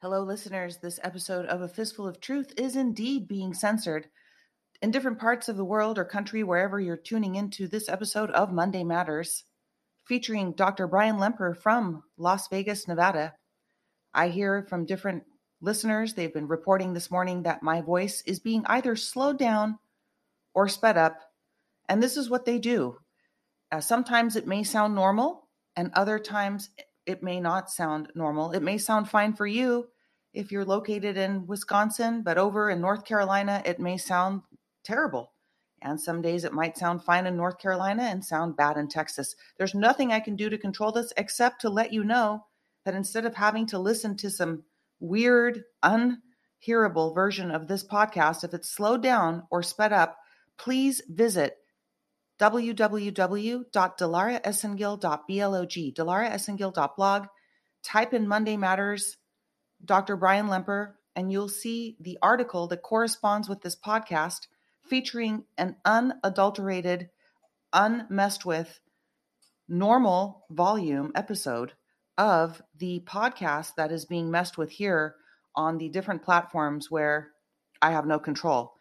Hello, listeners. This episode of A Fistful of Truth is indeed being censored. In different parts of the world or country, wherever you're tuning into this episode of Monday Matters, featuring Dr. Brian Lemper from Las Vegas, Nevada. I hear from different listeners, they've been reporting this morning that my voice is being either slowed down or sped up. And this is what they do. Uh, sometimes it may sound normal, and other times it may not sound normal. It may sound fine for you if you're located in Wisconsin, but over in North Carolina, it may sound terrible. And some days it might sound fine in North Carolina and sound bad in Texas. There's nothing I can do to control this except to let you know that instead of having to listen to some weird, unhearable version of this podcast, if it's slowed down or sped up, please visit www.dilaraesengil.blog, dilaraesengil.blog. Type in Monday Matters, Dr. Brian Lemper, and you'll see the article that corresponds with this podcast featuring an unadulterated, unmessed with, normal volume episode of the podcast that is being messed with here on the different platforms where I have no control.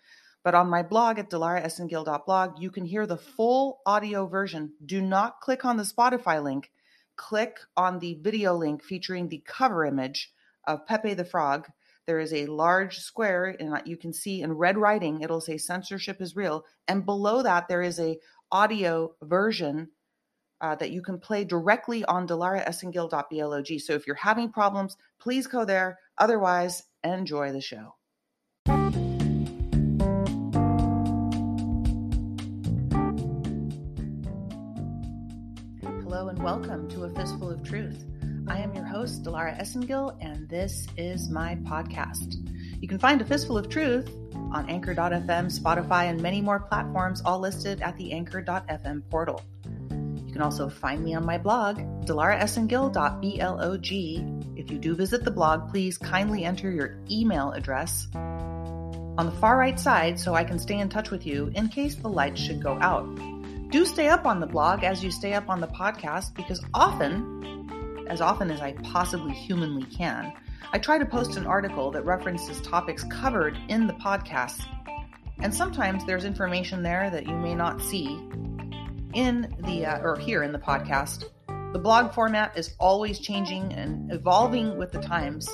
But on my blog at dilaraesengil.blog, you can hear the full audio version. Do not click on the Spotify link. Click on the video link featuring the cover image of Pepe the Frog. There is a large square, and you can see in red writing, it'll say censorship is real. And below that, there is a audio version uh, that you can play directly on dilaraesengil.blog. So if you're having problems, please go there. Otherwise, enjoy the show. Welcome to A Fistful of Truth. I am your host, Dilara Esengil, and this is my podcast. You can find A Fistful of Truth on Anchor.fm, Spotify, and many more platforms, all listed at the Anchor.fm portal. You can also find me on my blog, dilaraesengil.blog. If you do visit the blog, please kindly enter your email address on the far right side so I can stay in touch with you in case the lights should go out do stay up on the blog as you stay up on the podcast because often, as often as I possibly humanly can, I try to post an article that references topics covered in the podcast. And sometimes there's information there that you may not see in the uh, or here in the podcast. The blog format is always changing and evolving with the times.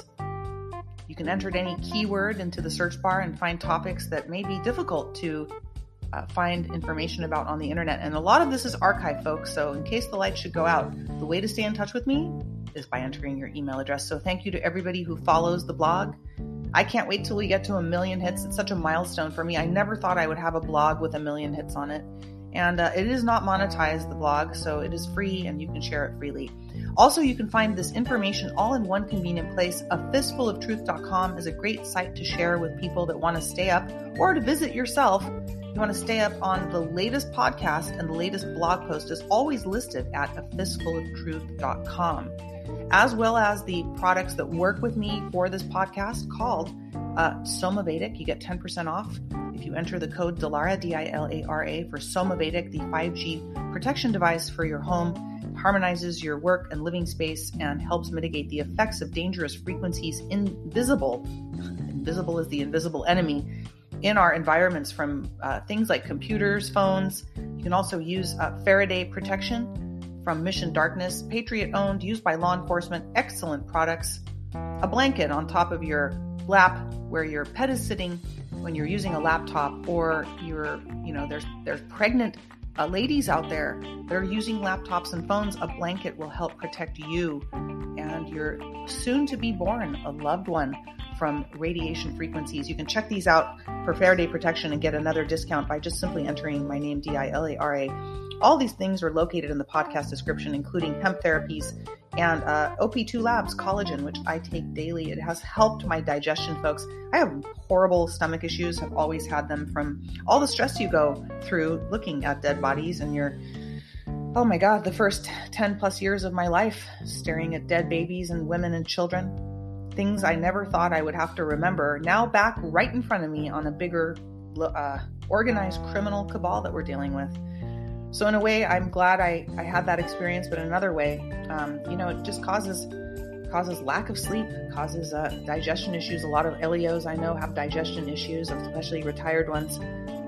You can enter any keyword into the search bar and find topics that may be difficult to uh, find information about on the internet. And a lot of this is archive, folks. So, in case the light should go out, the way to stay in touch with me is by entering your email address. So, thank you to everybody who follows the blog. I can't wait till we get to a million hits. It's such a milestone for me. I never thought I would have a blog with a million hits on it. And uh, it is not monetized, the blog, so it is free and you can share it freely. Also, you can find this information all in one convenient place. A fistfuloftruth.com is a great site to share with people that want to stay up or to visit yourself you want to stay up on the latest podcast and the latest blog post is always listed at a fistfuloftruth.com, as well as the products that work with me for this podcast called uh, Somavedic. You get 10% off if you enter the code DILARA, D-I-L-A-R-A, for Somavedic, the 5G protection device for your home. harmonizes your work and living space and helps mitigate the effects of dangerous frequencies invisible. Invisible is the invisible enemy in our environments from uh, things like computers, phones. You can also use uh, Faraday protection from Mission Darkness, Patriot owned, used by law enforcement. Excellent products. A blanket on top of your lap where your pet is sitting when you're using a laptop, or you're, you know, there's there's pregnant uh, ladies out there that are using laptops and phones. A blanket will help protect you and your soon to be born a loved one from radiation frequencies. You can check these out for Faraday protection and get another discount by just simply entering my name, D I L A R A. All these things are located in the podcast description, including hemp therapies and uh, OP2 Labs collagen, which I take daily. It has helped my digestion, folks. I have horrible stomach issues, have always had them from all the stress you go through looking at dead bodies and your oh my god, the first 10 plus years of my life staring at dead babies and women and children things I never thought I would have to remember, now back right in front of me on a bigger uh, organized criminal cabal that we're dealing with. So, in a way, I'm glad I, I had that experience, but in another way, um, you know, it just causes causes lack of sleep, causes uh, digestion issues. A lot of LEOs I know have digestion issues, especially retired ones,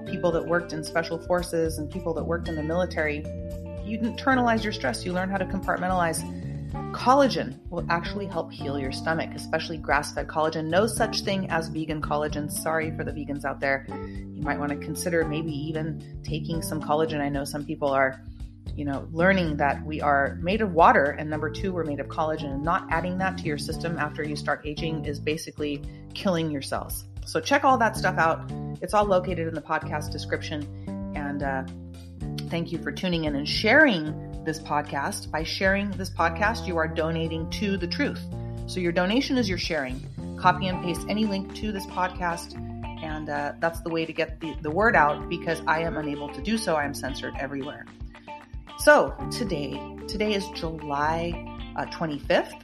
people that worked in special forces and people that worked in the military. You internalize your stress, you learn how to compartmentalize. Collagen will actually help heal your stomach, especially grass fed collagen. No such thing as vegan collagen. Sorry for the vegans out there. You might want to consider maybe even taking some collagen. I know some people are you know, learning that we are made of water, and number two, we're made of collagen. And not adding that to your system after you start aging is basically killing your cells. So check all that stuff out. It's all located in the podcast description. And uh, thank you for tuning in and sharing this podcast. By sharing this podcast, you are donating to the truth. So your donation is your sharing. Copy and paste any link to this podcast. And uh, that's the way to get the, the word out because I am unable to do so. I am censored everywhere. So today, today is July uh, 25th.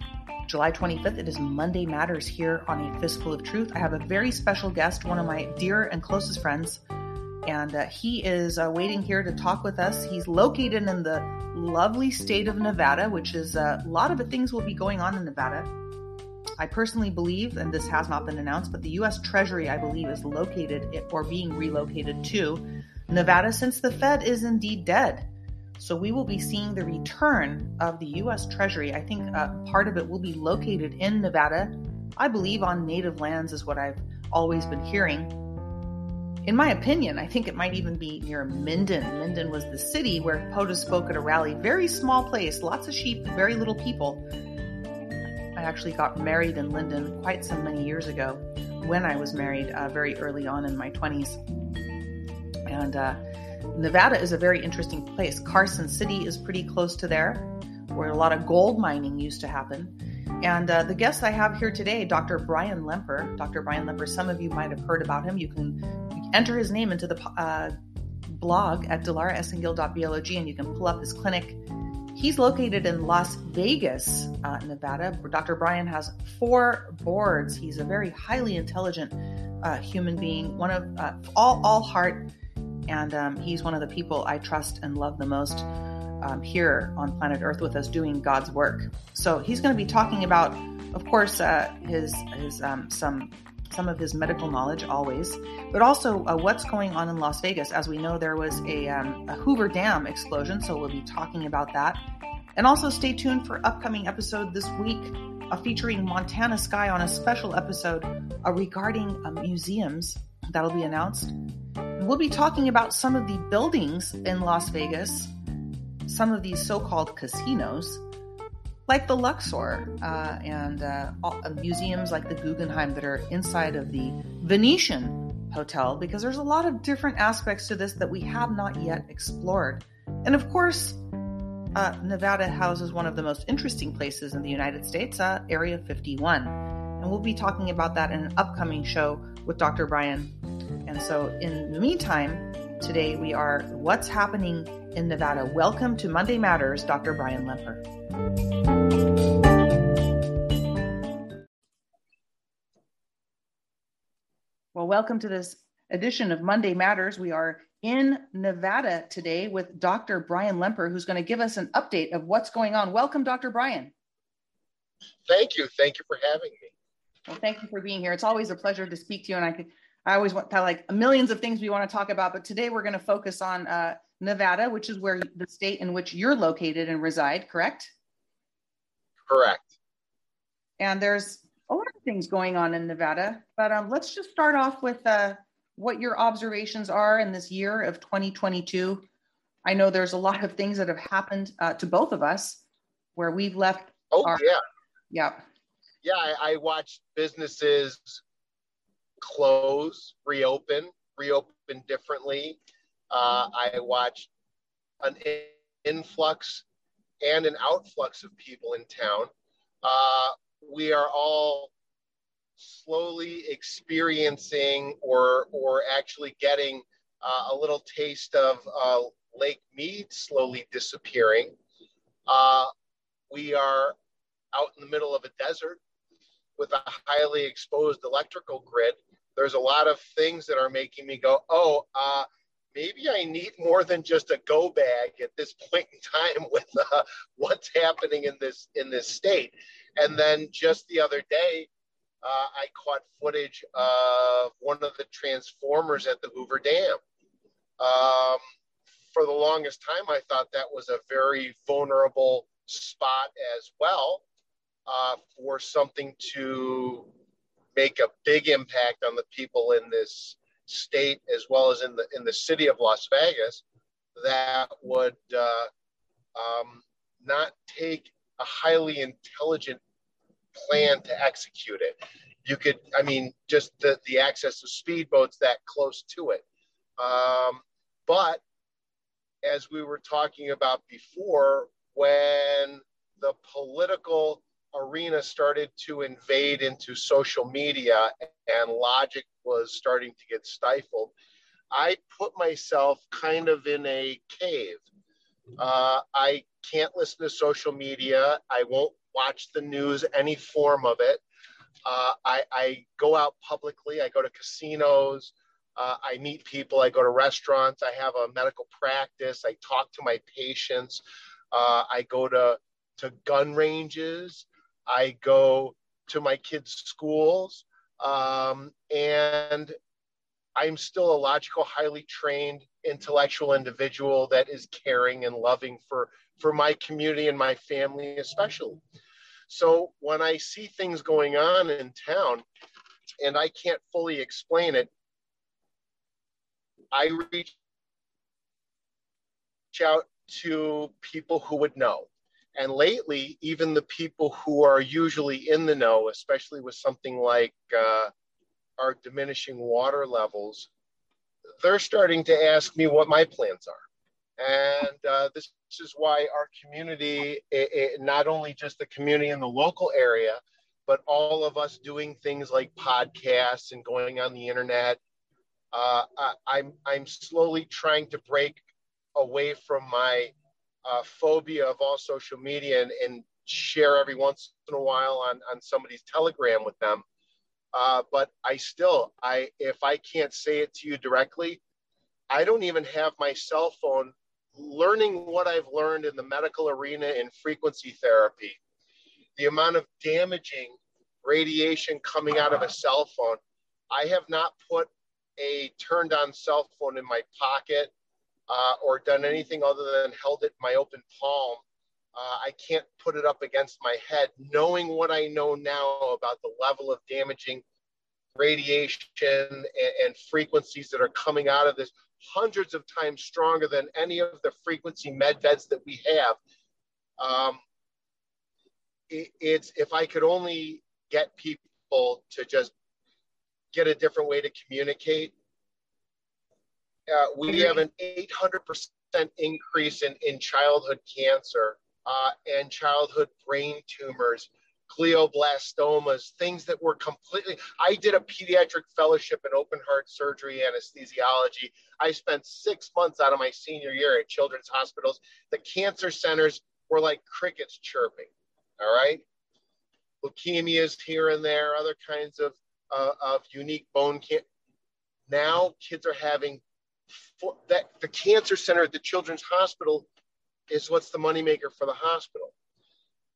July 25th, it is Monday Matters here on A Fistful of Truth. I have a very special guest, one of my dear and closest friends, and uh, he is uh, waiting here to talk with us. He's located in the lovely state of Nevada, which is uh, a lot of the things will be going on in Nevada. I personally believe, and this has not been announced, but the U.S. Treasury, I believe, is located or being relocated to Nevada since the Fed is indeed dead. So we will be seeing the return of the U.S. Treasury. I think uh, part of it will be located in Nevada. I believe on native lands, is what I've always been hearing. In my opinion, I think it might even be near Minden. Minden was the city where POTUS spoke at a rally. Very small place, lots of sheep, very little people. I actually got married in Linden quite some many years ago when I was married, uh, very early on in my 20s. And uh, Nevada is a very interesting place. Carson City is pretty close to there, where a lot of gold mining used to happen. And uh, the guest I have here today, Dr. Brian Lemper. Dr. Brian Lemper, some of you might have heard about him. You can enter his name into the uh, blog at dilaraesengil.blog and you can pull up his clinic. He's located in Las Vegas, uh, Nevada. Dr. Brian has four boards. He's a very highly intelligent uh, human being, one of uh, all, all heart and um, he's one of the people I trust and love the most um, here on planet Earth with us doing God's work. So he's going to be talking about, of course, uh, his his um, some some of his medical knowledge always, but also uh, what's going on in Las Vegas. As we know, there was a, um, a Hoover Dam explosion, so we'll be talking about that. And also stay tuned for upcoming episode this week uh, featuring Montana Sky on a special episode uh, regarding uh, museums that'll be announced We'll be talking about some of the buildings in Las Vegas, some of these so called casinos, like the Luxor uh, and uh, uh, museums like the Guggenheim that are inside of the Venetian Hotel, because there's a lot of different aspects to this that we have not yet explored. And of course, uh, Nevada houses one of the most interesting places in the United States, uh, Area 51. And we'll be talking about that in an upcoming show with Dr. Brian and so, in the meantime, today we are What's Happening in Nevada. Welcome to Monday Matters, Dr. Brian Lemper. Well, welcome to this edition of Monday Matters. We are in Nevada today with Dr. Brian Lemper, who's going to give us an update of what's going on. Welcome, Dr. Brian. Thank you. Thank you for having me. Well, thank you for being here. It's always a pleasure to speak to you, and I could I always want to like millions of things we want to talk about, but today we're going to focus on uh, Nevada, which is where the state in which you're located and reside, correct? Correct. And there's a lot of things going on in Nevada, but um, let's just start off with uh, what your observations are in this year of 2022. I know there's a lot of things that have happened uh, to both of us where we've left. Oh, our, yeah. Yeah. Yeah, I, I watched businesses close, reopen, reopen differently. Uh, I watched an influx and an outflux of people in town. Uh, we are all slowly experiencing or or actually getting uh, a little taste of uh, Lake Mead slowly disappearing. Uh, we are out in the middle of a desert with a highly exposed electrical grid there's a lot of things that are making me go, oh, uh, maybe I need more than just a go bag at this point in time with uh, what's happening in this in this state. And then just the other day, uh, I caught footage of one of the transformers at the Hoover Dam. Um, for the longest time, I thought that was a very vulnerable spot as well uh, for something to make a big impact on the people in this state as well as in the in the city of Las Vegas that would uh, um, not take a highly intelligent plan to execute it. You could, I mean, just the, the access of speedboats that close to it. Um, but as we were talking about before, when the political arena started to invade into social media and logic was starting to get stifled, I put myself kind of in a cave. Uh, I can't listen to social media. I won't watch the news, any form of it. Uh, I, I, go out publicly. I go to casinos. Uh, I meet people. I go to restaurants. I have a medical practice. I talk to my patients. Uh, I go to, to gun ranges. I go to my kids' schools. Um, and I'm still a logical, highly trained intellectual individual that is caring and loving for, for my community and my family, especially. So when I see things going on in town and I can't fully explain it, I reach out to people who would know. And lately, even the people who are usually in the know, especially with something like uh, our diminishing water levels, they're starting to ask me what my plans are. And uh, this is why our community, it, it, not only just the community in the local area, but all of us doing things like podcasts and going on the internet. Uh, I, I'm, I'm slowly trying to break away from my uh, phobia of all social media and, and, share every once in a while on, on somebody's telegram with them. Uh, but I still, I if I can't say it to you directly, I don't even have my cell phone. Learning what I've learned in the medical arena in frequency therapy, the amount of damaging radiation coming out of a cell phone, I have not put a turned on cell phone in my pocket uh, or done anything other than held it in my open palm. Uh, I can't put it up against my head, knowing what I know now about the level of damaging radiation and, and frequencies that are coming out of this, hundreds of times stronger than any of the frequency med beds that we have. Um, it, it's if I could only get people to just get a different way to communicate uh, we have an 800% increase in, in childhood cancer uh, and childhood brain tumors, glioblastomas, things that were completely. I did a pediatric fellowship in open heart surgery anesthesiology. I spent six months out of my senior year at children's hospitals. The cancer centers were like crickets chirping. All right. Leukemias here and there, other kinds of, uh, of unique bone cancer. Now kids are having for that the cancer center at the children's hospital is what's the moneymaker for the hospital.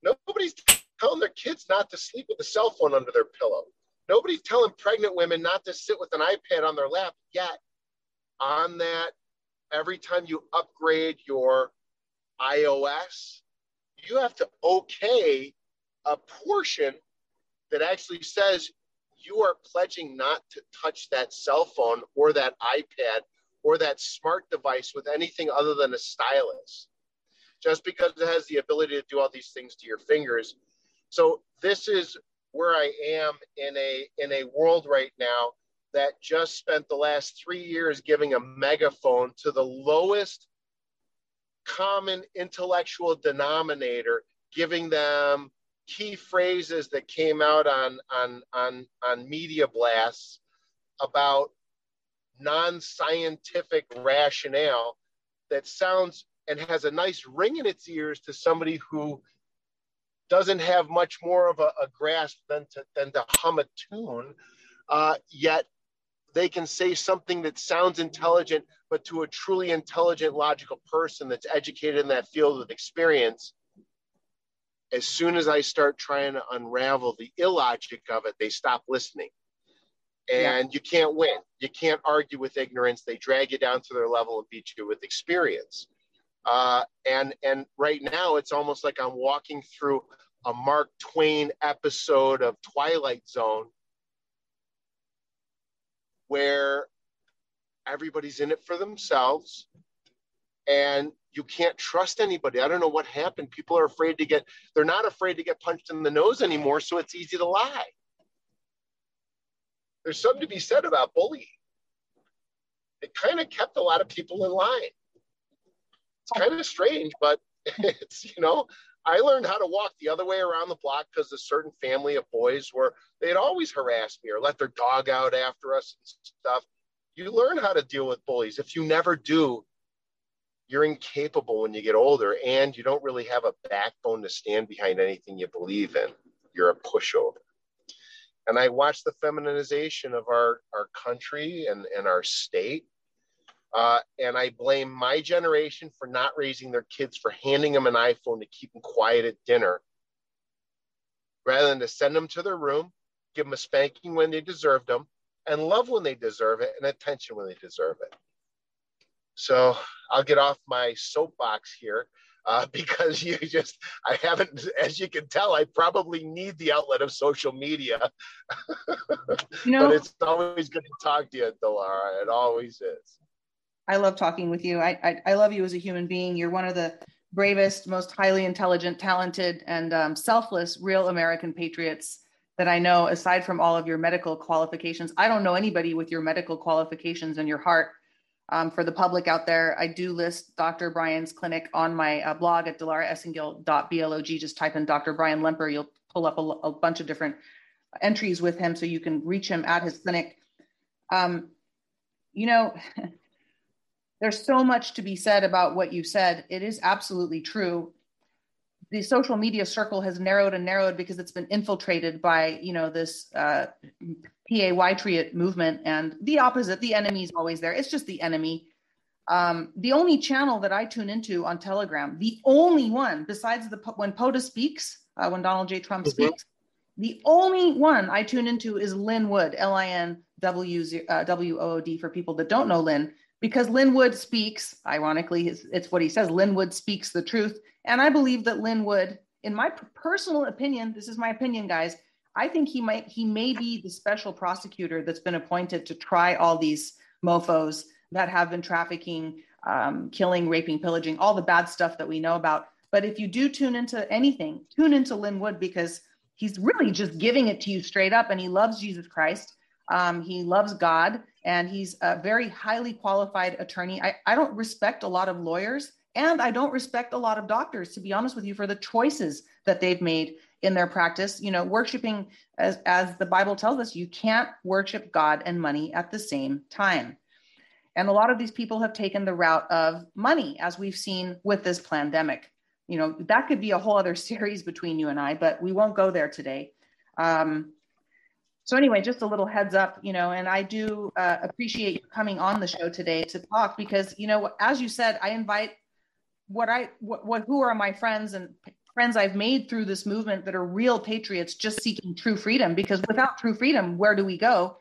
Nobody's telling their kids not to sleep with a cell phone under their pillow. Nobody's telling pregnant women not to sit with an iPad on their lap. Yet, on that, every time you upgrade your iOS, you have to okay a portion that actually says you are pledging not to touch that cell phone or that iPad or that smart device with anything other than a stylus, just because it has the ability to do all these things to your fingers. So this is where I am in a in a world right now that just spent the last three years giving a megaphone to the lowest common intellectual denominator, giving them key phrases that came out on on on on media blasts about non scientific rationale that sounds and has a nice ring in its ears to somebody who doesn't have much more of a, a grasp than to, than to hum a tune. Uh, yet they can say something that sounds intelligent, but to a truly intelligent, logical person that's educated in that field with experience, as soon as I start trying to unravel the illogic of it, they stop listening. And yeah. you can't win. You can't argue with ignorance. They drag you down to their level and beat you with experience. Uh, and and right now, it's almost like I'm walking through a Mark Twain episode of Twilight Zone, where everybody's in it for themselves and you can't trust anybody. I don't know what happened. People are afraid to get, they're not afraid to get punched in the nose anymore, so it's easy to lie. There's something to be said about bullying. It kind of kept a lot of people in line. It's oh. kind of strange, but it's, you know, I learned how to walk the other way around the block because a certain family of boys were, they'd always harass me or let their dog out after us and stuff. You learn how to deal with bullies. If you never do, you're incapable when you get older and you don't really have a backbone to stand behind anything you believe in. You're a pushover. And I watched the feminization of our, our country and, and our state. Uh, and I blame my generation for not raising their kids for handing them an iPhone to keep them quiet at dinner rather than to send them to their room, give them a spanking when they deserved them, and love when they deserve it, and attention when they deserve it. So I'll get off my soapbox here uh, because you just, I haven't, as you can tell, I probably need the outlet of social media. you know, but it's always good to talk to you, Dilara. It always is. I love talking with you. I, I, I love you as a human being. You're one of the bravest, most highly intelligent, talented, and um, selfless real American patriots that I know, aside from all of your medical qualifications. I don't know anybody with your medical qualifications and your heart um, for the public out there, I do list Dr. Brian's clinic on my uh, blog at dilaraesengil.blog. Just type in Dr. Brian Lemper. You'll pull up a, a, bunch of different entries with him so you can reach him at his clinic. Um, you know, there's so much to be said about what you said. It is absolutely true the social media circle has narrowed and narrowed because it's been infiltrated by you know this uh, pay movement and the opposite the enemy is always there. It's just the enemy. Um, the only channel that i tune into on telegram the only one besides the when POTUS speaks uh, when donald j. Trump mm-hmm. speaks the only one i tune into is Lin Wood l-i-n-w-w-o-o-d for people that don't know lin because Lin Wood speaks, ironically, it's, what he says Lin Wood speaks the truth. And I believe that Lin Wood, in my personal opinion, this is my opinion, guys, I think he might, he may be the special prosecutor that's been appointed to try all these mofos that have been trafficking, um, killing, raping, pillaging, all the bad stuff that we know about. But if you do tune into anything, tune into Lin Wood because he's really just giving it to you straight up and he loves Jesus Christ. Um, he loves God and he's a very highly qualified attorney. I, I don't respect a lot of lawyers and I don't respect a lot of doctors, to be honest with you, for the choices that they've made in their practice. You know, worshiping, as, as the Bible tells us, you can't worship God and money at the same time. And a lot of these people have taken the route of money, as we've seen with this pandemic. You know, that could be a whole other series between you and I, but we won't go there today. Um, so anyway, just a little heads up, you know, and I do uh, appreciate you coming on the show today to talk because, you know, as you said, I invite what I, what, what who are my friends and friends I've made through this movement that are real patriots just seeking true freedom because without true freedom, where do we go?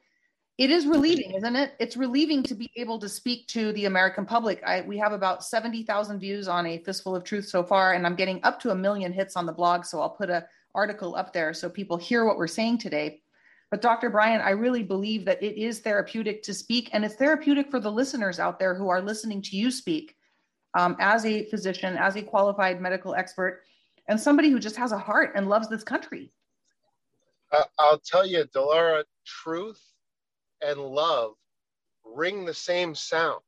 It is relieving, isn't it? It's relieving to be able to speak to the American public. I, we have about 70,000 views on a fistful of truth so far, and I'm getting up to a million hits on the blog. So I'll put a article up there so people hear what we're saying today but Dr. Brian, I really believe that it is therapeutic to speak, and it's therapeutic for the listeners out there who are listening to you speak um, as a physician, as a qualified medical expert, and somebody who just has a heart and loves this country. Uh, I'll tell you, Dilara, truth and love ring the same sound.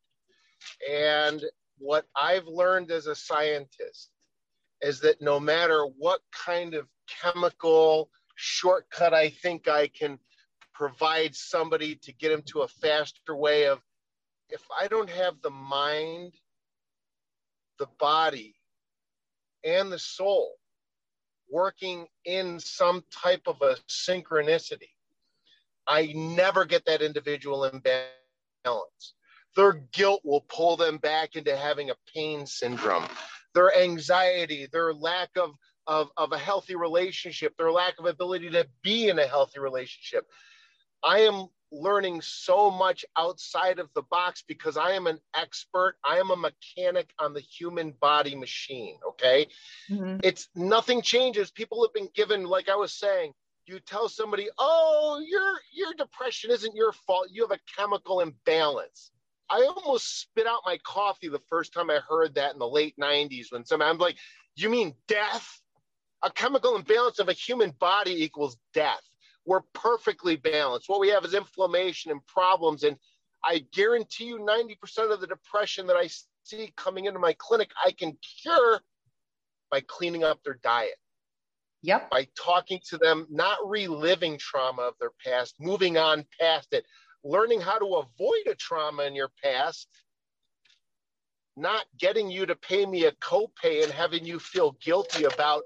And what I've learned as a scientist is that no matter what kind of chemical shortcut I think I can provide somebody to get them to a faster way of if I don't have the mind, the body, and the soul working in some type of a synchronicity, I never get that individual in balance. Their guilt will pull them back into having a pain syndrome. Their anxiety, their lack of, of, of a healthy relationship, their lack of ability to be in a healthy relationship. I am learning so much outside of the box because I am an expert. I am a mechanic on the human body machine. Okay. Mm-hmm. It's nothing changes. People have been given, like I was saying, you tell somebody, oh, your your depression isn't your fault. You have a chemical imbalance. I almost spit out my coffee the first time I heard that in the late 90s when some I'm like, you mean death? A chemical imbalance of a human body equals death. We're perfectly balanced. What we have is inflammation and problems. And I guarantee you 90% of the depression that I see coming into my clinic, I can cure by cleaning up their diet. Yep. By talking to them, not reliving trauma of their past, moving on past it, learning how to avoid a trauma in your past, not getting you to pay me a copay and having you feel guilty about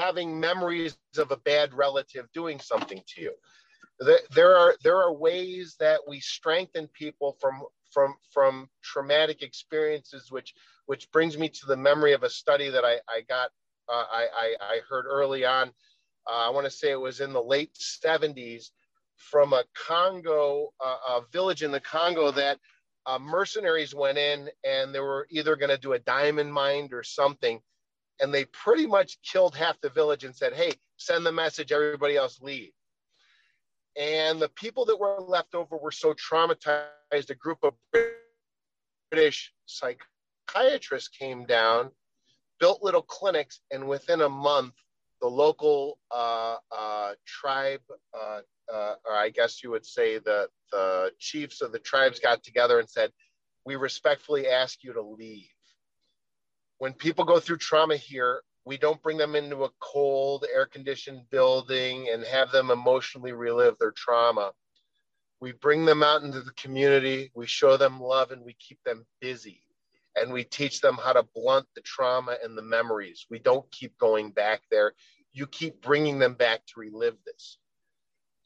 having memories of a bad relative doing something to you. There are there are ways that we strengthen people from from from traumatic experiences, which which brings me to the memory of a study that I, I got uh, I, I, I heard early on. Uh, I want to say it was in the late 70s from a Congo uh, a village in the Congo that uh, mercenaries went in and they were either going to do a diamond mine or something and they pretty much killed half the village and said, "Hey, send the message. Everybody else leave." And the people that were left over were so traumatized. A group of British psychiatrists came down, built little clinics, and within a month, the local uh, uh, tribe, uh, uh or I guess you would say the the chiefs of the tribes, got together and said, "We respectfully ask you to leave." When people go through trauma here, we don't bring them into a cold, air conditioned building and have them emotionally relive their trauma. We bring them out into the community, we show them love, and we keep them busy. And we teach them how to blunt the trauma and the memories. We don't keep going back there. You keep bringing them back to relive this.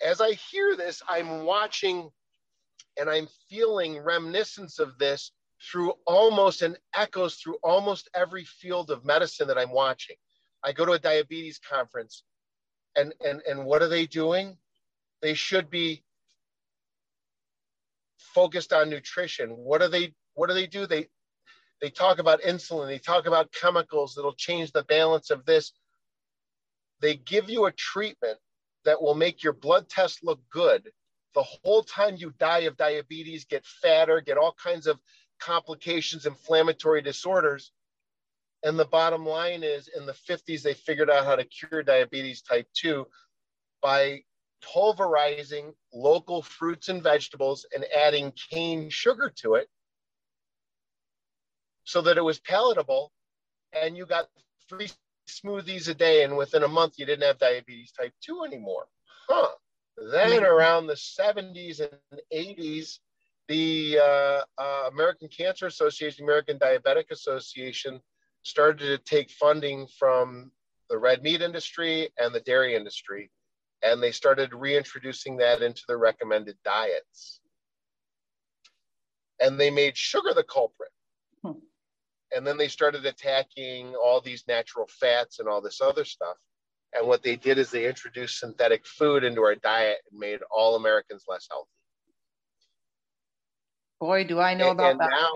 As I hear this, I'm watching and I'm feeling reminiscence of this through almost and echoes through almost every field of medicine that I'm watching. I go to a diabetes conference and and and what are they doing? They should be focused on nutrition. What do they what do they do? They they talk about insulin, they talk about chemicals that'll change the balance of this. They give you a treatment that will make your blood test look good. The whole time you die of diabetes, get fatter, get all kinds of complications, inflammatory disorders. And the bottom line is in the 50s, they figured out how to cure diabetes type 2 by pulverizing local fruits and vegetables and adding cane sugar to it so that it was palatable. And you got three smoothies a day. And within a month, you didn't have diabetes type 2 anymore. Huh. Then mm-hmm. around the 70s and 80s, the uh, uh, American Cancer Association, American Diabetic Association started to take funding from the red meat industry and the dairy industry, and they started reintroducing that into the recommended diets. And they made sugar the culprit. Hmm. And then they started attacking all these natural fats and all this other stuff. And what they did is they introduced synthetic food into our diet and made all Americans less healthy. Boy, do I know and, about and that. Now,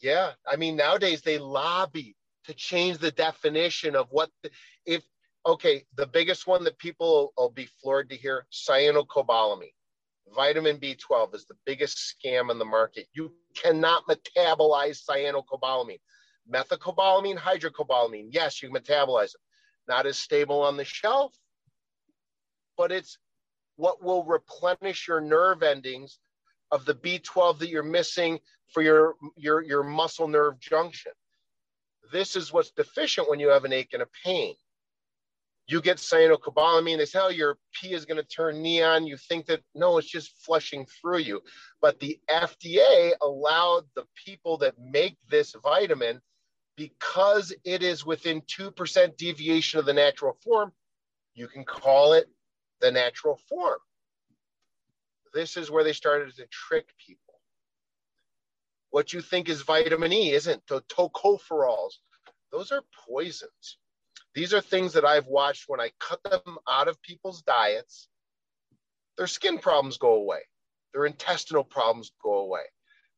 yeah, I mean, nowadays they lobby to change the definition of what, the, if, okay, the biggest one that people will be floored to hear cyanocobalamin. Vitamin B12 is the biggest scam on the market. You cannot metabolize cyanocobalamin. Methylcobalamin, hydrocobalamin, yes, you metabolize it. Not as stable on the shelf, but it's what will replenish your nerve endings of the B12 that you're missing for your, your, your muscle nerve junction. This is what's deficient when you have an ache and a pain. You get cyanocobalamin, they say, oh, your pee is going to turn neon. You think that, no, it's just flushing through you. But the FDA allowed the people that make this vitamin, because it is within 2% deviation of the natural form, you can call it the natural form. This is where they started to trick people. What you think is vitamin E isn't to- tocopherols. Those are poisons. These are things that I've watched when I cut them out of people's diets. Their skin problems go away, their intestinal problems go away.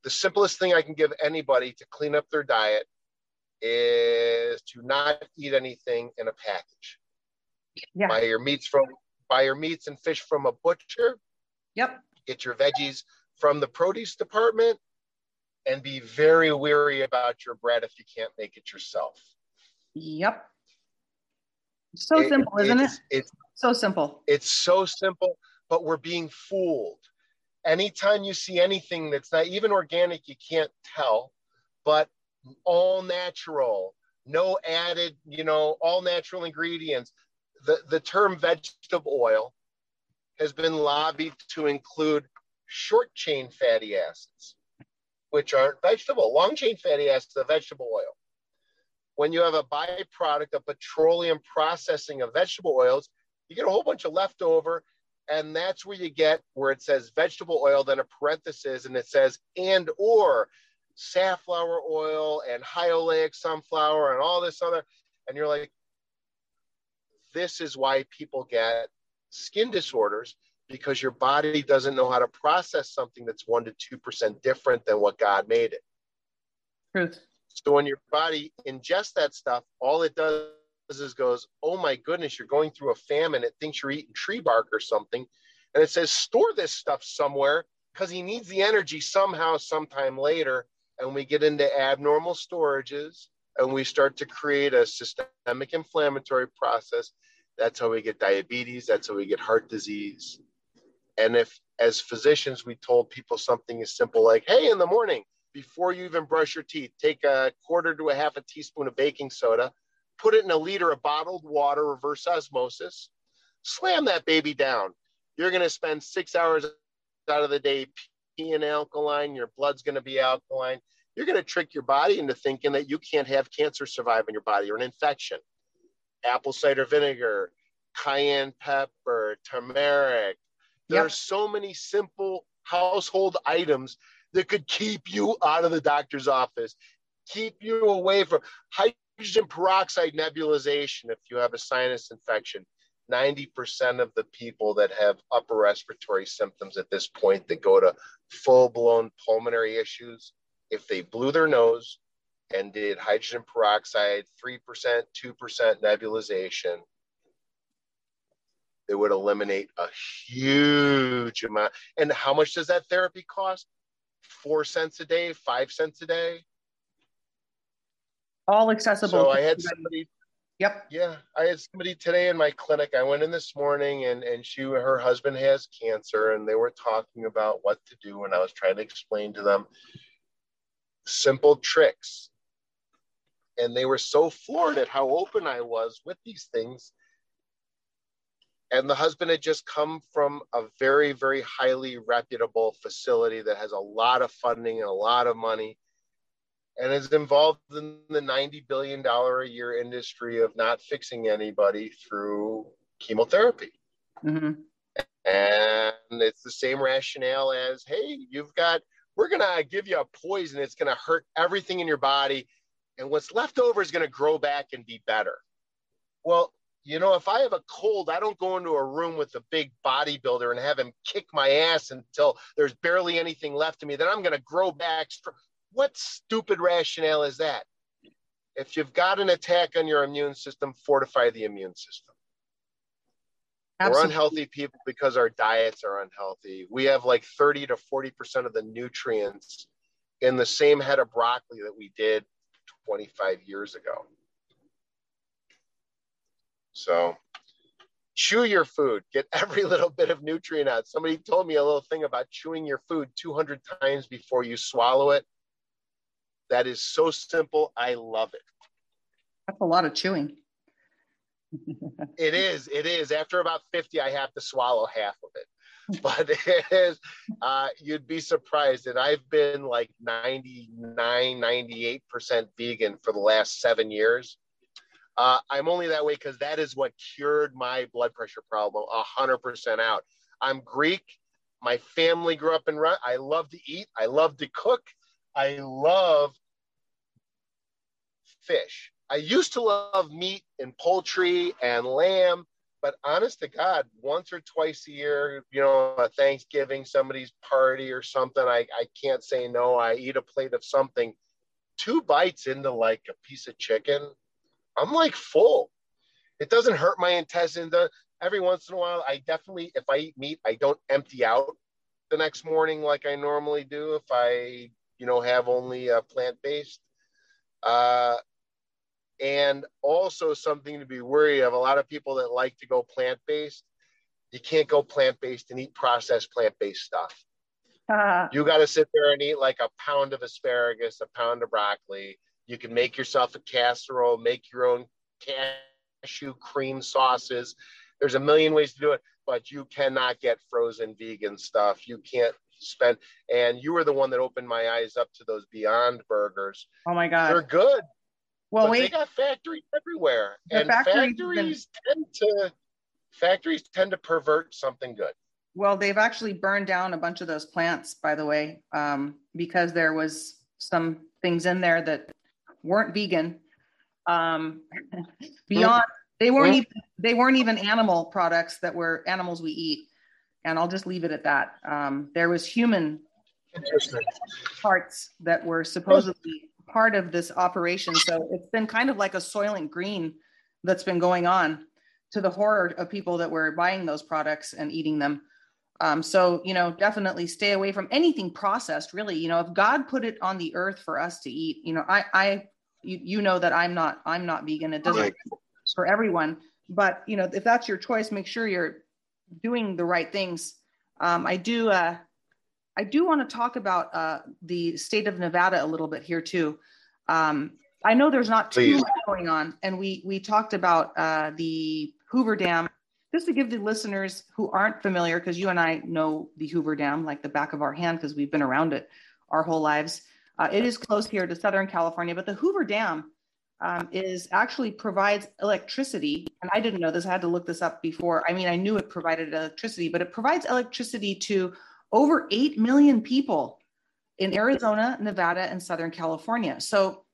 The simplest thing I can give anybody to clean up their diet is to not eat anything in a package. Yeah. Buy your meats from buy your meats and fish from a butcher. Yep. Get your veggies from the produce department and be very weary about your bread if you can't make it yourself. Yep. So It- simple, isn't it? it's, It's So simple. it's so simple, but we're being fooled. Anytime you see anything that's not even organic, you can't tell, but all natural, no added, you know, all natural ingredients. The, the term vegetable oil has been lobbied to include short chain fatty acids, which aren't vegetable. Long chain fatty acids are vegetable oil. When you have a byproduct of petroleum processing of vegetable oils, you get a whole bunch of leftover and that's where you get where it says vegetable oil then a parenthesis and it says and or safflower oil and high oleic sunflower and all this other and you're like this is why people get skin disorders because your body doesn't know how to process something that's 1 to 2% different than what God made it Truth. so when your body ingests that stuff, all it does is goes, "Oh my goodness, you're going through a famine." It thinks you're eating tree bark or something, and it says, "Store this stuff somewhere," because he needs the energy somehow, sometime later. And we get into abnormal storages, and we start to create a systemic inflammatory process. That's how we get diabetes. That's how we get heart disease. And if, as physicians, we told people something as simple like, "Hey, in the morning." before you even brush your teeth, take a quarter to a half a teaspoon of baking soda, put it in a liter of bottled water, reverse osmosis, slam that baby down. You're going to spend six hours out of the day peeing alkaline. Your blood's going to be alkaline. You're going to trick your body into thinking that you can't have cancer survive in your body or an infection. Apple cider vinegar, cayenne pepper, turmeric. There Yep. are so many simple household items that could keep you out of the doctor's office, keep you away from hydrogen peroxide nebulization if you have a sinus infection. 90% of the people that have upper respiratory symptoms at this point that go to full blown pulmonary issues, if they blew their nose and did hydrogen peroxide, 3%, 2% nebulization, it would eliminate a huge amount. And how much does that therapy cost? Four cents a day, five cents a day. All accessible. So I had somebody Yep. Yeah, I had somebody today in my clinic. I went in this morning and and she her husband has cancer and they were talking about what to do and I was trying to explain to them simple tricks. And they were so floored at how open I was with these things. And the husband had just come from a very, very highly reputable facility that has a lot of funding and a lot of money and is involved in the $90 billion a year industry of not fixing anybody through chemotherapy. hmm And it's the same rationale as hey, you've got, we're going to give you a poison. It's going to hurt everything in your body. And what's left over is going to grow back and be better. Well, you know, if I have a cold, I don't go into a room with a big bodybuilder and have him kick my ass until there's barely anything left of me. Then I'm going to grow back. What stupid rationale is that? If you've got an attack on your immune system, fortify the immune system. We're unhealthy people because our diets are unhealthy. We have like 30 to 40% of the nutrients in the same head of broccoli that we did 25 years ago. So chew your food, get every little bit of nutrient out. Somebody told me a little thing about chewing your food 200 times before you swallow it. That is so simple. I love it. That's a lot of chewing. It is. It is. After about 50, I have to swallow half of it. But it is, uh, you'd be surprised. And I've been like 99, 98% vegan for the last seven years. Uh, I'm only that way because that is what cured my blood pressure problem a hundred percent out. I'm Greek. My family grew up in. Run. I love to eat. I love to cook. I love fish. I used to love meat and poultry and lamb, but honest to God, once or twice a year, you know, a Thanksgiving, somebody's party or something, I, I can't say no. I eat a plate of something. Two bites into like a piece of chicken, I'm like full. It doesn't hurt my intestines. Every once in a while, I definitely, if I eat meat, I don't empty out the next morning like I normally do if I, you know, have only a plant based. Uh, and also something to be wary of. A lot of people that like to go plant based, you can't go plant based and eat processed plant based stuff. Uh, you got to sit there and eat like a pound of asparagus, a pound of broccoli. You can make yourself a casserole, make your own cashew cream sauces. There's a million ways to do it, but you cannot get frozen vegan stuff. You can't spend. And you were the one that opened my eyes up to those Beyond Burgers. Oh my God. They're good. Well, wait. They got factories everywhere, and factories, tend to factories tend to pervert something good. Well, they've actually burned down a bunch of those plants, by the way, um, because there was some things in there that weren't vegan. Um, beyond, they weren't even they weren't even animal products that were animals we eat, and I'll just leave it at that. Um, there was human parts that were supposedly part of this operation. So it's been kind of like a Soylent Green that's been going on to the horror of people that were buying those products and eating them. Um, so, you know, definitely stay away from anything processed, really. You know, if God put it on the earth for us to eat, you know, I, I, you, you know that I'm not, I'm not vegan. It doesn't right. for everyone, but you know, if that's your choice, make sure you're doing the right things. Um, I do, uh, I do want to talk about uh, the state of Nevada a little bit here too. Um, I know there's not Please. too much going on, and we we talked about uh, the Hoover Dam. Just to give the listeners who aren't familiar, because you and I know the Hoover Dam like the back of our hand because we've been around it our whole lives. Uh, it is close here to Southern California, but the Hoover Dam um, is actually provides electricity. And I didn't know this; I had to look this up before. I mean, I knew it provided electricity, but it provides electricity to over 8 million people in Arizona, Nevada, and Southern California. So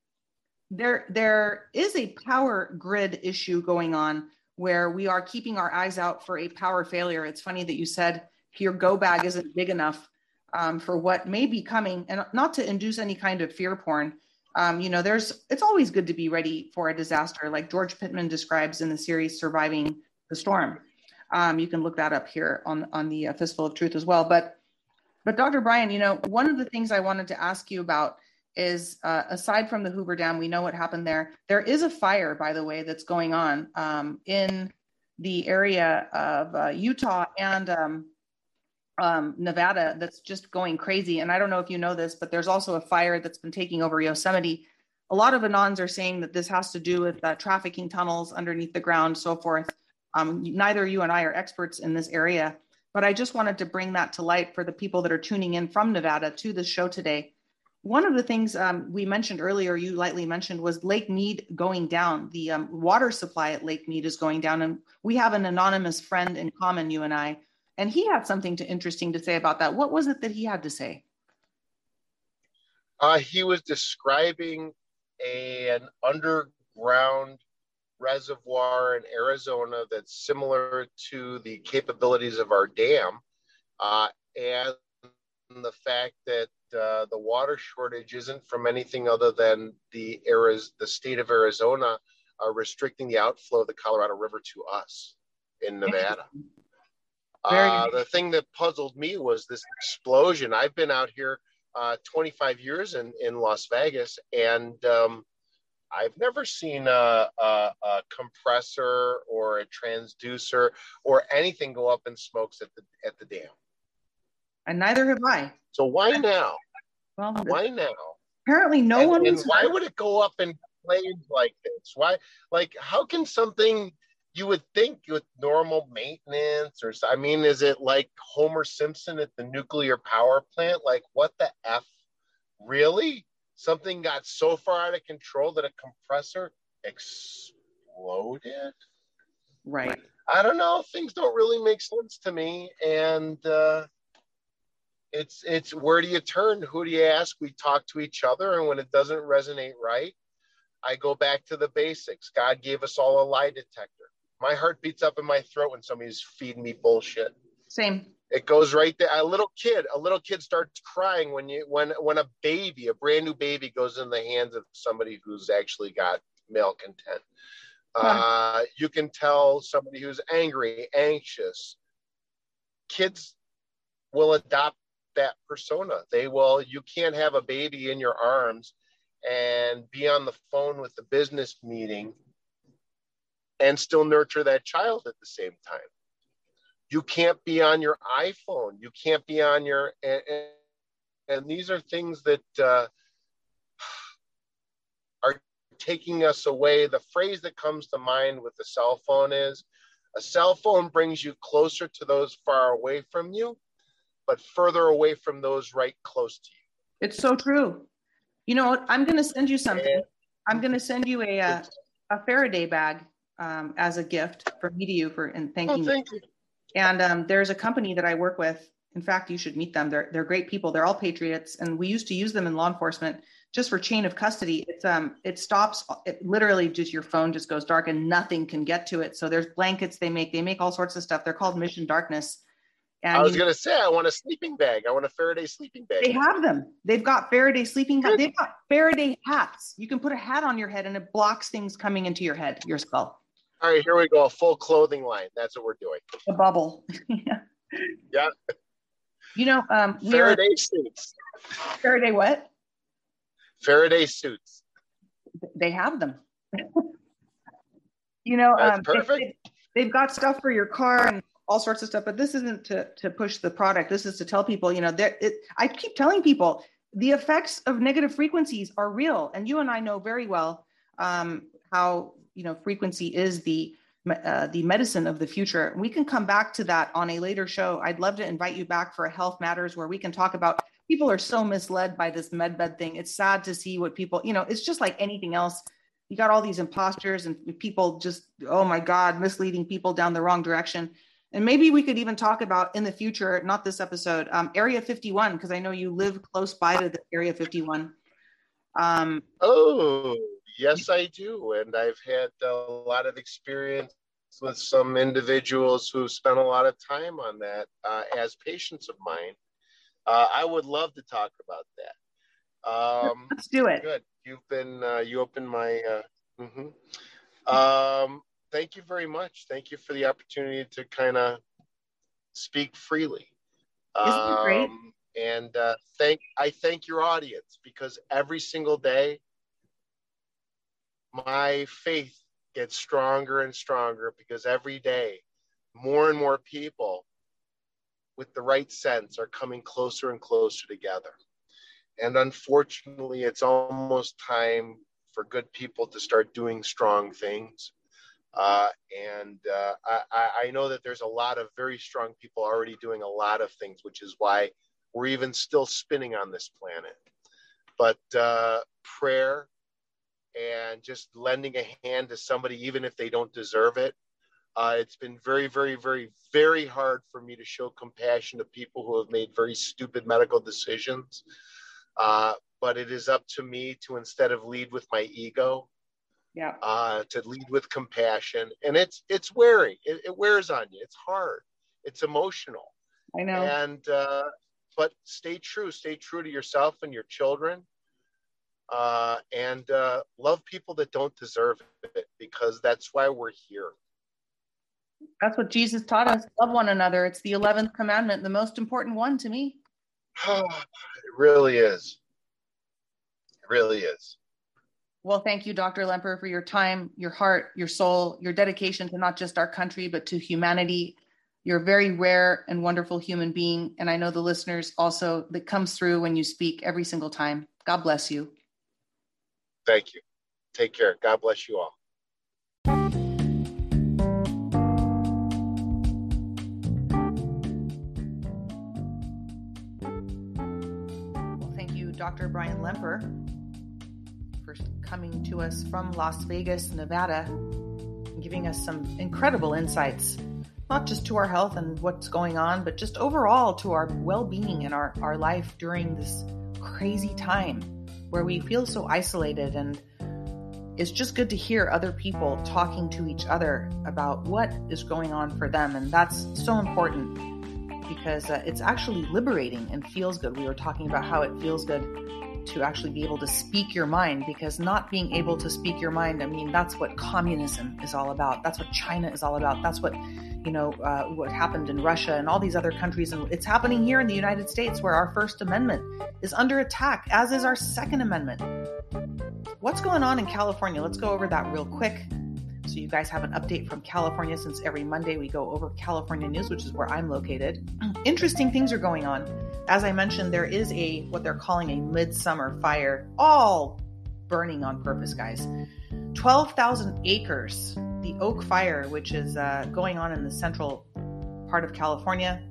there, there is a power grid issue going on where we are keeping our eyes out for a power failure. It's funny that you said your go bag isn't big enough um, for what may be coming, and not to induce any kind of fear porn. Um, you know, there's it's always good to be ready for a disaster, like George Pittman describes in the series "Surviving the Storm." Um, you can look that up here on on the uh, Fistful of Truth as well. But but Dr. Brian, you know, one of the things I wanted to ask you about is uh, aside from the Hoover Dam, we know what happened there. There is a fire, by the way, that's going on um, in the area of uh, Utah and um, um, Nevada that's just going crazy. And I don't know if you know this, but there's also a fire that's been taking over Yosemite. A lot of Anons are saying that this has to do with uh, trafficking tunnels underneath the ground, so forth. Um, neither you and I are experts in this area, but I just wanted to bring that to light for the people that are tuning in from Nevada to the show today. One of the things um, we mentioned earlier, you lightly mentioned, was Lake Mead going down. The um, water supply at Lake Mead is going down. And we have an anonymous friend in common, you and I, and he had something to, interesting to say about that. What was it that he had to say? Uh, he was describing an underground reservoir in Arizona that's similar to the capabilities of our dam, uh, and the fact that uh, the water shortage isn't from anything other than the Ariz- the state of Arizona uh, restricting the outflow of the Colorado River to us in Nevada. Uh, the thing that puzzled me was this explosion. I've been out here uh, 25 years in, in Las Vegas, and um, I've never seen a, a, a, compressor or a transducer or anything go up in smokes at the at the dam. And neither have I. So why now? Well, why now? Apparently, no and, one. And why would it go up in flames like this? Why? Like, how can something you would think with normal maintenance or I mean, is it like Homer Simpson at the nuclear power plant? Like, what the f? Really? Something got so far out of control that a compressor exploded. Right. I don't know. Things don't really make sense to me, and uh, it's it's where do you turn? Who do you ask? We talk to each other, and when it doesn't resonate right, I go back to the basics. God gave us all a lie detector. My heart beats up in my throat when somebody's feeding me bullshit. Same. It goes right there. A little kid, a little kid starts crying when you when when a baby, a brand new baby, goes in the hands of somebody who's actually got malcontent. Uh, you can tell somebody who's angry, anxious. Kids will adopt that persona. They will. You can't have a baby in your arms and be on the phone with the business meeting and still nurture that child at the same time. You can't be on your iPhone. You can't be on your and, and these are things that uh, are taking us away. The phrase that comes to mind with the cell phone is a cell phone brings you closer to those far away from you, but further away from those right close to you. It's so true. You know what? I'm going to send you something. I'm going to send you a, a, a Faraday bag um, as a gift from me to you for and thanking oh, thank you. And um, there's a company that I work with. In fact, you should meet them. They're they're great people. They're all patriots, and we used to use them in law enforcement just for chain of custody. It's um it stops. It literally just your phone just goes dark and nothing can get to it. So there's blankets they make. They make all sorts of stuff. They're called Mission Darkness. And I was going to say, I want a sleeping bag. I want a Faraday sleeping bag. They have them. They've got Faraday sleeping. They've got Faraday hats. You can put a hat on your head and it blocks things coming into your head, your skull. All right, here we go. A full clothing line. That's what we're doing. A bubble. yeah. Yeah. You know, um, Faraday are, suits. Faraday what? Faraday suits. They have them. you know, That's um, perfect. They, have got stuff for your car and all sorts of stuff, but this isn't to to push the product. This is to tell people, you know, that it. I keep telling people the effects of negative frequencies are real, and you and I know very well um, how you know frequency is the uh, the medicine of the future. We can come back to that on a later show. I'd love to invite you back for a health matters where we can talk about people are so misled by this medbed thing. It's sad to see what people, you know, it's just like anything else. You got all these imposters and people just, oh my God, misleading people down the wrong direction. And maybe we could even talk about in the future, not this episode, um, Area 51, because I know you live close by to the Area 51. Um, oh, Yes, I do. And I've had a lot of experience with some individuals who've spent a lot of time on that uh, as patients of mine. Uh, I would love to talk about that. Um, Let's do it. Good. You've been, uh, you opened my, uh, mm-hmm. um, thank you very much. Thank you for the opportunity to kind of speak freely. Isn't um, great? And uh, thank I thank your audience because every single day my faith gets stronger and stronger because every day more and more people with the right sense are coming closer and closer together. And unfortunately, it's almost time for good people to start doing strong things. Uh, and uh, I, I, know that there's a lot of very strong people already doing a lot of things, which is why we're even still spinning on this planet. But uh, prayer and just lending a hand to somebody, even if they don't deserve it. Uh, it's been very, very, very, very hard for me to show compassion to people who have made very stupid medical decisions. Uh, but it is up to me to instead of lead with my ego, yeah, uh, to lead with compassion. And it's it's wearing. It, it, wears on you. It's hard. It's emotional. I know. And uh, but stay true. Stay true to yourself and your children uh, and uh, love people that don't deserve it because that's why we're here. That's what Jesus taught us. Love one another. It's the 11th commandment, the most important one to me. it really is. It really is. Well, thank you, Dr. Lemper, for your time, your heart, your soul, your dedication to not just our country, but to humanity. You're a very rare and wonderful human being. And I know the listeners also that comes through when you speak every single time. God bless you. Thank you. Take care. God bless you all. Well, thank you, Dr. Brian Lemper, for coming to us from Las Vegas, Nevada. giving us some incredible insights, not just to our health and what's going on, but just overall to our well being and our, our life during this crazy time where we feel so isolated. And it's just good to hear other people talking to each other about what is going on for them. And that's so important because uh, it's actually liberating and feels good. We were talking about how it feels good to actually be able to speak your mind because not being able to speak your mind, I mean, that's what communism is all about. That's what China is all about. That's what, you know, uh, what happened in Russia and all these other countries. And it's happening here in the United States where our First Amendment is under attack, as is our Second Amendment. What's going on in California? Let's go over that real quick. So you guys have an update from California since every Monday we go over California news, which is where I'm located. Interesting things are going on. As I mentioned, there is a what they're calling a midsummer fire, all burning on purpose, guys. 12,000 acres. The Oak Fire, which is uh, going on in the central part of California.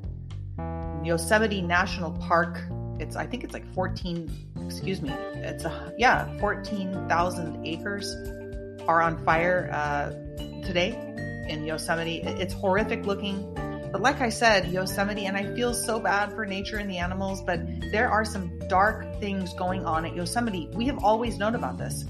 Yosemite National Park. It's I think it's like 14. Excuse me. It's a yeah 14,000 acres are on fire uh, today in Yosemite. It's horrific looking. But like I said, Yosemite, and I feel so bad for nature and the animals, but there are some dark things going on at Yosemite. We have always known about this.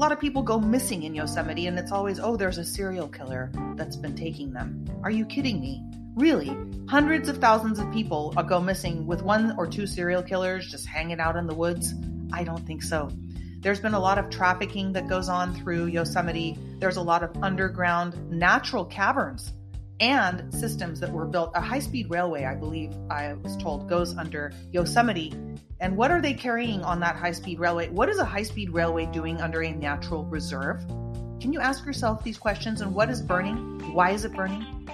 A lot of people go missing in Yosemite, and it's always, oh, there's a serial killer that's been taking them. Are you kidding me? Really? Hundreds of thousands of people uh, go missing with one or two serial killers just hanging out in the woods? I don't think so. There's been a lot of trafficking that goes on through Yosemite. There's a lot of underground natural caverns and systems that were built. A high speed railway, I believe, I was told, goes under Yosemite. And what are they carrying on that high speed railway? What is a high speed railway doing under a natural reserve? Can you ask yourself these questions? And what is burning? Why is it burning?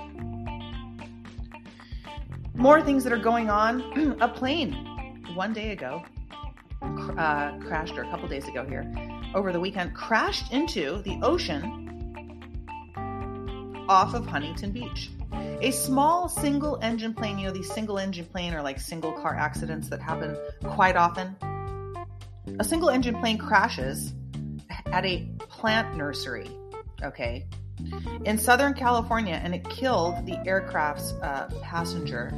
More things that are going on. a plane one day ago uh, crashed, or a couple days ago here, over the weekend, crashed into the ocean off of Huntington Beach. A small single engine plane, you know, these single engine plane are like single car accidents that happen quite often. A single engine plane crashes at a plant nursery, okay, in Southern California, and it killed the aircraft's uh, passenger.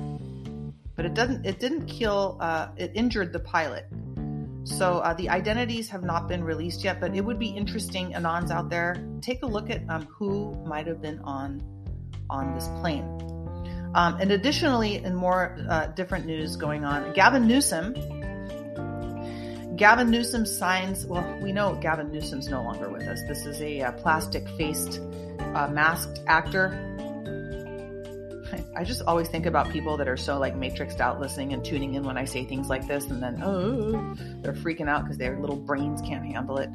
But it doesn't. It didn't kill. Uh, it injured the pilot. So uh, the identities have not been released yet, but it would be interesting, Anons out there, take a look at um, who might have been on on this plane. Um, and additionally, in more uh, different news going on, Gavin Newsom. Gavin Newsom signs. Well, we know Gavin Newsom's no longer with us. This is a, a uh, plastic-faced, uh, masked actor I just always think about people that are so like matrixed out listening and tuning in when I say things like this, and then oh, they're freaking out because their little brains can't handle it.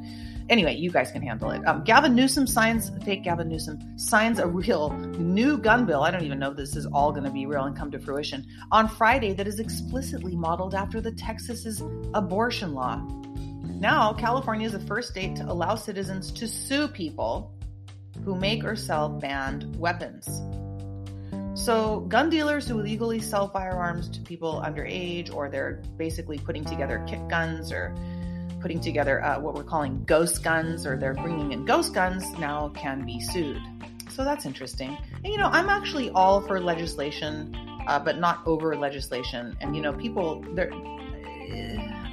Anyway, you guys can handle it. Um, Gavin Newsom signs, fake Gavin Newsom signs a real new gun bill. I don't even know if this is all going to be real and come to fruition on Friday that is explicitly modeled after the Texas's abortion law. Now, California is the first state to allow citizens to sue people who make or sell banned weapons. So, gun dealers who illegally sell firearms to people underage, or they're basically putting together kit guns or putting together uh, what we're calling ghost guns, or they're bringing in ghost guns, now can be sued. So, that's interesting. And, you know, I'm actually all for legislation, uh, but not over legislation. And, you know, people, they're.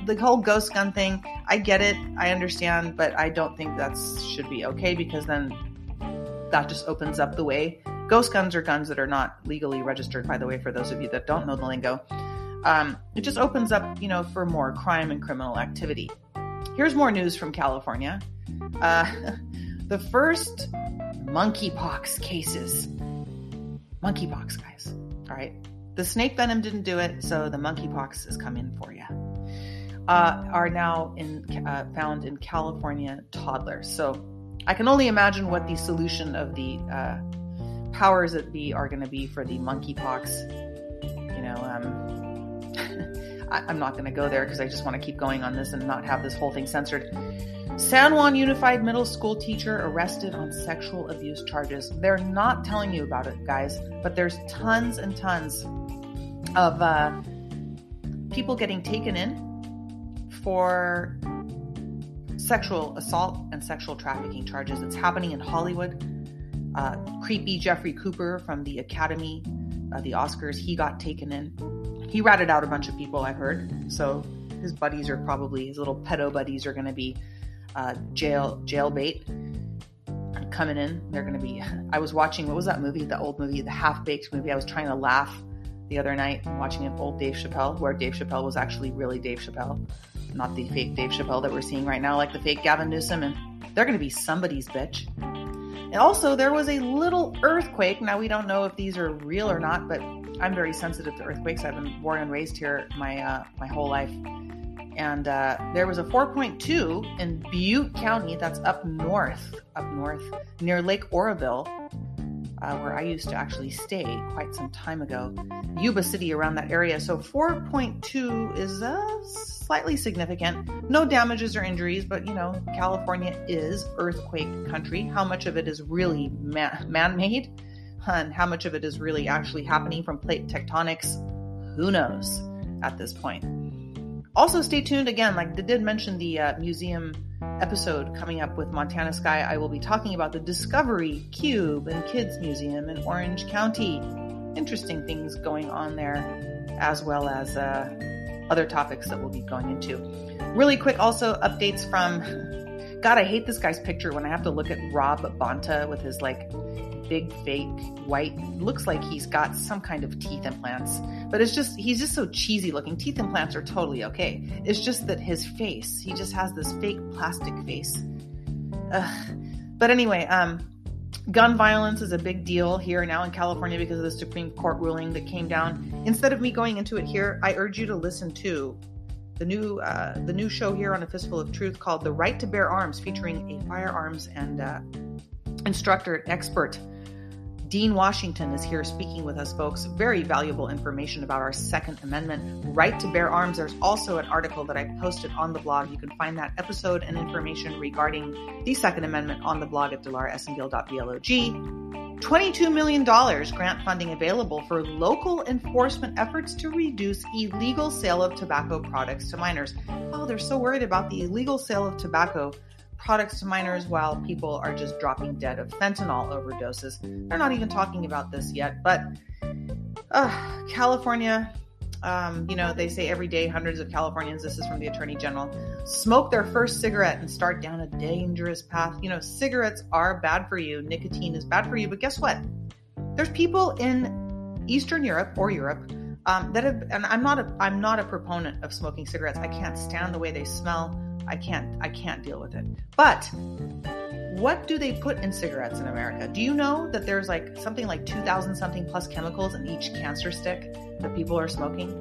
The whole ghost gun thing, I get it, I understand, but I don't think that should be okay because then that just opens up the way Ghost guns are guns that are not legally registered, by the way, for those of you that don't know the lingo. Um, it just opens up, you know, for more crime and criminal activity. Here's more news from California. Uh, the first monkeypox cases. Monkeypox, guys. All right. The snake venom didn't do it, so the monkeypox is coming for you. Uh, are now in uh, found in California toddlers. So I can only imagine what the solution of the uh, powers that be are going to be for the monkeypox. You know, um, I, am not going to go there because I just want to keep going on this and not have this whole thing censored. San Juan Unified Middle School teacher arrested on sexual abuse charges. They're not telling you about it, guys, but there's tons and tons of uh, people getting taken in for sexual assault and sexual trafficking charges. It's happening in Hollywood Uh, creepy Jeffrey Cooper from the Academy, uh, the Oscars, he got taken in. He ratted out a bunch of people, I've heard. So his buddies are probably, his little pedo buddies are going to be uh, jail jail bait coming in. They're going to be. I was watching, what was that movie? The old movie, the Half Baked movie. I was trying to laugh the other night watching an old Dave Chappelle, where Dave Chappelle was actually really Dave Chappelle, not the fake Dave Chappelle that we're seeing right now, like the fake Gavin Newsom. And they're going to be somebody's bitch. And also, there was a little earthquake. Now, we don't know if these are real or not, but I'm very sensitive to earthquakes. I've been born and raised here my uh, my whole life. And uh, there was a 4.2 in Butte County, that's up north, up north, near Lake Oroville, uh, where I used to actually stay quite some time ago. Yuba City around that area. So 4.2 is uh, slightly significant. No damages or injuries, but you know, California is earthquake country. How much of it is really man made? And how much of it is really actually happening from plate tectonics? Who knows at this point. Also, stay tuned again. Like did mention the uh, museum episode coming up with Montana Sky. I will be talking about the Discovery Cube and Kids Museum in Orange County. Interesting things going on there, as well as uh, other topics that we'll be going into. Really quick, also updates from. God, I hate this guy's picture when I have to look at Rob Bonta with his like big fake white looks like he's got some kind of teeth implants. But it's just he's just so cheesy looking. Teeth implants are totally okay. It's just that his face he just has this fake plastic face. Ugh. but anyway um gun violence is a big deal here now in california because of the supreme court ruling that came down. Instead of me going into it here i urge you to listen to the new uh, the new show here on a fistful of truth called the right to bear arms featuring a firearms and uh, instructor expert Dean Washington is here speaking with us, folks. Very valuable information about our Second Amendment right to bear arms. There's also an article that I posted on the blog. You can find that episode and information regarding the Second Amendment on the blog at dilaraesengil.blog. $22 million grant funding available for local enforcement efforts to reduce illegal sale of tobacco products to minors. Oh, they're so worried about the illegal sale of tobacco products to minors while people are just dropping dead of fentanyl overdoses. They're not even talking about this yet, but uh, California, um, you know, they say every day hundreds of Californians, this is from the Attorney General, smoke their first cigarette and start down a dangerous path. You know, cigarettes are bad for you, nicotine is bad for you, but guess what? There's people in Eastern Europe or Europe um, that have, and I'm not a, I'm not a proponent of smoking cigarettes. I can't stand the way they smell. I can't I can't deal with it. But what do they put in cigarettes in America? Do you know that there's like something like 2000 something plus chemicals in each cancer stick that people are smoking?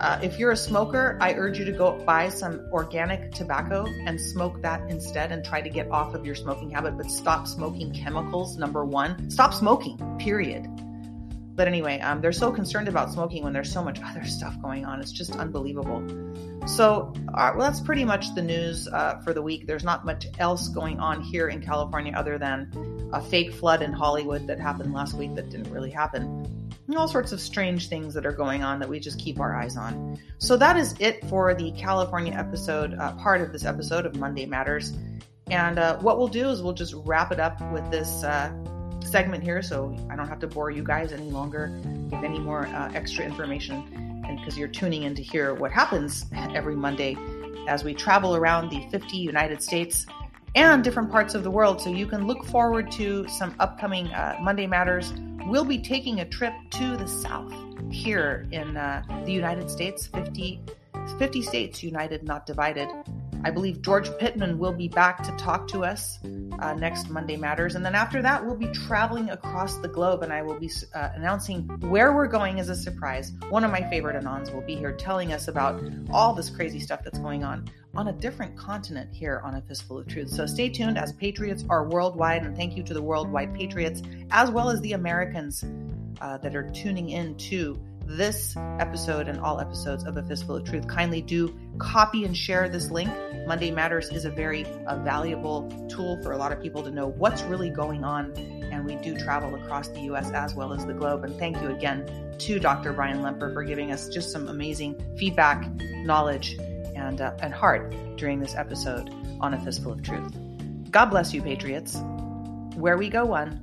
Uh, if you're a smoker, I urge you to go buy some organic tobacco and smoke that instead and try to get off of your smoking habit, but stop smoking chemicals, number one. Stop smoking, period. But anyway, um, they're so concerned about smoking when there's so much other stuff going on. It's just unbelievable. So, uh, well, that's pretty much the news uh, for the week. There's not much else going on here in California other than a fake flood in Hollywood that happened last week that didn't really happen. And all sorts of strange things that are going on that we just keep our eyes on. So, that is it for the California episode, uh, part of this episode of Monday Matters. And uh, what we'll do is we'll just wrap it up with this uh, segment here so I don't have to bore you guys any longer with any more uh, extra information. Because you're tuning in to hear what happens every Monday as we travel around the 50 United States and different parts of the world. So you can look forward to some upcoming uh, Monday Matters. We'll be taking a trip to the South here in uh, the United States, 50, 50 states united, not divided. I believe George Pittman will be back to talk to us uh, next Monday Matters. And then after that, we'll be traveling across the globe and I will be uh, announcing where we're going as a surprise. One of my favorite Anons will be here telling us about all this crazy stuff that's going on on a different continent here on A Fistful of Truth. So stay tuned as Patriots are worldwide. And thank you to the worldwide Patriots as well as the Americans uh, that are tuning in to this episode and all episodes of A Fistful of Truth. Kindly do copy and share this link. Monday Matters is a very valuable tool for a lot of people to know what's really going on. And we do travel across the US as well as the globe. And thank you again to Dr. Brian Lemper for giving us just some amazing feedback, knowledge, and, uh, and heart during this episode on A Fistful of Truth. God bless you, Patriots. Where we go one,